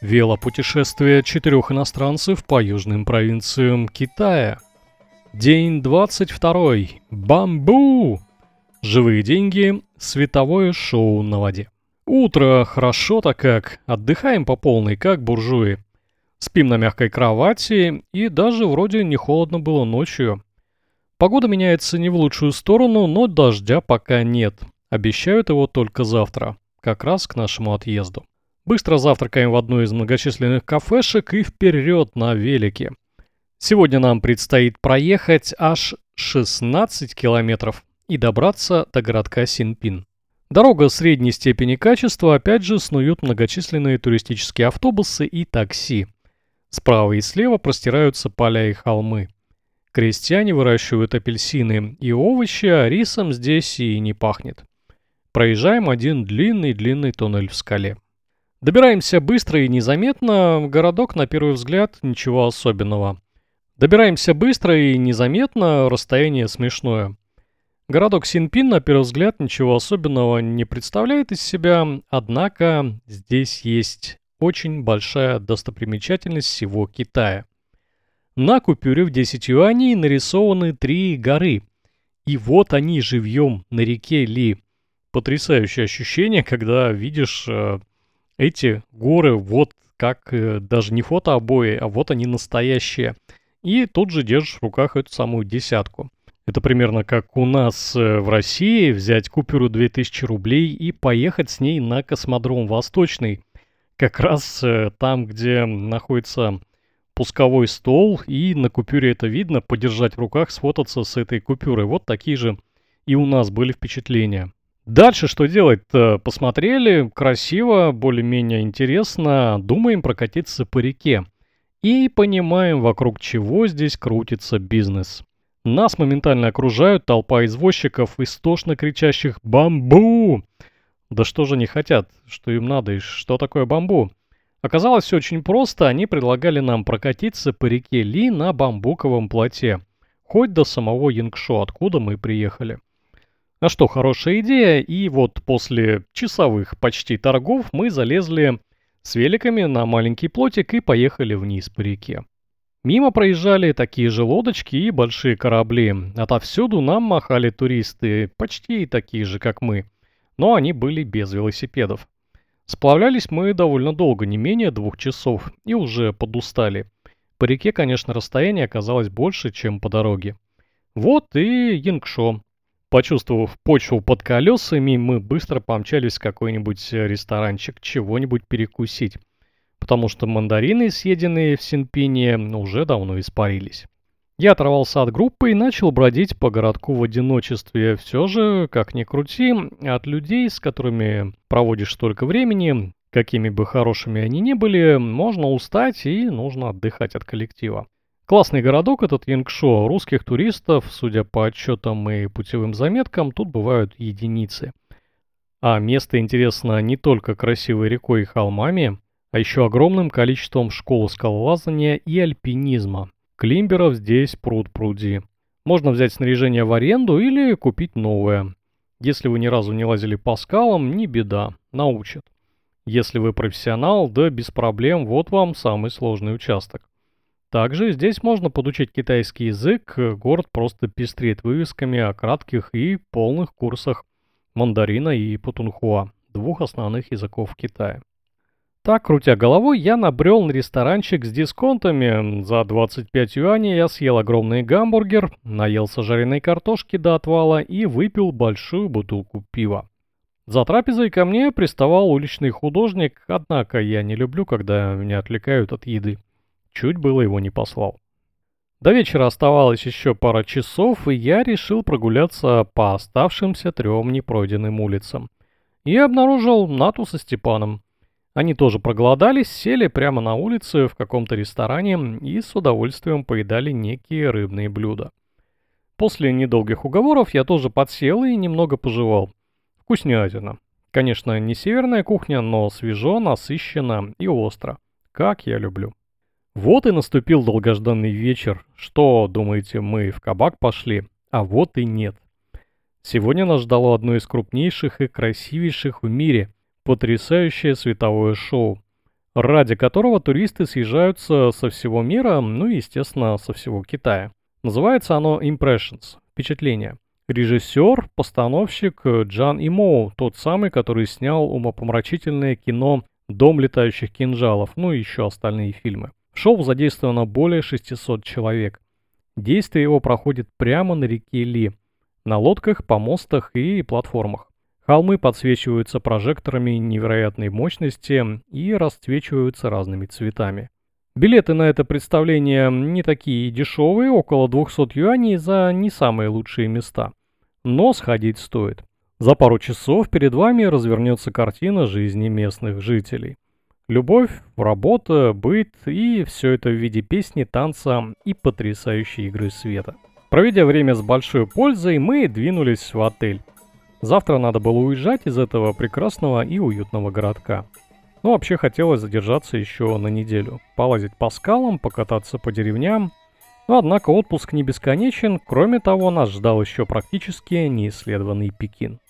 Велопутешествие четырех иностранцев по южным провинциям Китая. День 22. Бамбу! Живые деньги. Световое шоу на воде. Утро хорошо-то как. Отдыхаем по полной, как буржуи. Спим на мягкой кровати, и даже вроде не холодно было ночью. Погода меняется не в лучшую сторону, но дождя пока нет. Обещают его только завтра, как раз к нашему отъезду. Быстро завтракаем в одной из многочисленных кафешек и вперед на велике. Сегодня нам предстоит проехать аж 16 километров и добраться до городка Синпин. Дорога средней степени качества, опять же, снуют многочисленные туристические автобусы и такси. Справа и слева простираются поля и холмы. Крестьяне выращивают апельсины и овощи, а рисом здесь и не пахнет. Проезжаем один длинный-длинный туннель в скале. Добираемся быстро и незаметно, городок на первый взгляд ничего особенного. Добираемся быстро и незаметно, расстояние смешное. Городок Синпин на первый взгляд ничего особенного не представляет из себя, однако здесь есть очень большая достопримечательность всего Китая. На купюре в 10 юаней нарисованы три горы. И вот они живьем на реке Ли. Потрясающее ощущение, когда видишь э, эти горы вот как э, даже не фотообои, а вот они настоящие. И тут же держишь в руках эту самую десятку. Это примерно как у нас э, в России взять купюру 2000 рублей и поехать с ней на космодром Восточный. Как раз э, там, где находится пусковой стол, и на купюре это видно, подержать в руках, сфотаться с этой купюрой. Вот такие же и у нас были впечатления. Дальше что делать-то? Посмотрели, красиво, более-менее интересно, думаем прокатиться по реке. И понимаем, вокруг чего здесь крутится бизнес. Нас моментально окружают толпа извозчиков, истошно кричащих «Бамбу!». Да что же они хотят? Что им надо? И что такое бамбу? Оказалось все очень просто, они предлагали нам прокатиться по реке Ли на бамбуковом плоте. Хоть до самого Янгшо, откуда мы приехали. А что, хорошая идея, и вот после часовых почти торгов мы залезли с великами на маленький плотик и поехали вниз по реке. Мимо проезжали такие же лодочки и большие корабли. Отовсюду нам махали туристы, почти такие же, как мы. Но они были без велосипедов. Сплавлялись мы довольно долго, не менее двух часов, и уже подустали. По реке, конечно, расстояние оказалось больше, чем по дороге. Вот и Янгшо, Почувствовав почву под колесами, мы быстро помчались в какой-нибудь ресторанчик, чего-нибудь перекусить. Потому что мандарины, съеденные в Синпине, уже давно испарились. Я оторвался от группы и начал бродить по городку в одиночестве. Все же, как ни крути, от людей, с которыми проводишь столько времени, какими бы хорошими они ни были, можно устать и нужно отдыхать от коллектива. Классный городок этот Янгшо. Русских туристов, судя по отчетам и путевым заметкам, тут бывают единицы. А место интересно не только красивой рекой и холмами, а еще огромным количеством школ скалолазания и альпинизма. Климберов здесь пруд пруди. Можно взять снаряжение в аренду или купить новое. Если вы ни разу не лазили по скалам, не беда, научат. Если вы профессионал, да без проблем, вот вам самый сложный участок. Также здесь можно подучить китайский язык, город просто пестреет вывесками о кратких и полных курсах мандарина и путунхуа, двух основных языков Китая. Так, крутя головой, я набрел на ресторанчик с дисконтами. За 25 юаней я съел огромный гамбургер, наелся жареной картошки до отвала и выпил большую бутылку пива. За трапезой ко мне приставал уличный художник, однако я не люблю, когда меня отвлекают от еды. Чуть было его не послал. До вечера оставалось еще пара часов, и я решил прогуляться по оставшимся трем непройденным улицам. И обнаружил Нату со Степаном. Они тоже проголодались, сели прямо на улице в каком-то ресторане и с удовольствием поедали некие рыбные блюда. После недолгих уговоров я тоже подсел и немного пожевал. Вкуснятина. Конечно, не северная кухня, но свежо, насыщенно и остро. Как я люблю. Вот и наступил долгожданный вечер. Что, думаете, мы в кабак пошли? А вот и нет. Сегодня нас ждало одно из крупнейших и красивейших в мире. Потрясающее световое шоу. ради которого туристы съезжаются со всего мира, ну и, естественно, со всего Китая. Называется оно Impressions – впечатление. Режиссер, постановщик Джан Имоу, тот самый, который снял умопомрачительное кино «Дом летающих кинжалов», ну и еще остальные фильмы. Шоу задействовано более 600 человек. Действие его проходит прямо на реке Ли, на лодках, помостах и платформах. Холмы подсвечиваются прожекторами невероятной мощности и расцвечиваются разными цветами. Билеты на это представление не такие дешевые, около 200 юаней за не самые лучшие места. Но сходить стоит. За пару часов перед вами развернется картина жизни местных жителей. Любовь, работа, быт и все это в виде песни, танца и потрясающей игры света. Проведя время с большой пользой, мы двинулись в отель. Завтра надо было уезжать из этого прекрасного и уютного городка. Но вообще хотелось задержаться еще на неделю. Полазить по скалам, покататься по деревням. Но однако отпуск не бесконечен. Кроме того, нас ждал еще практически неисследованный Пекин.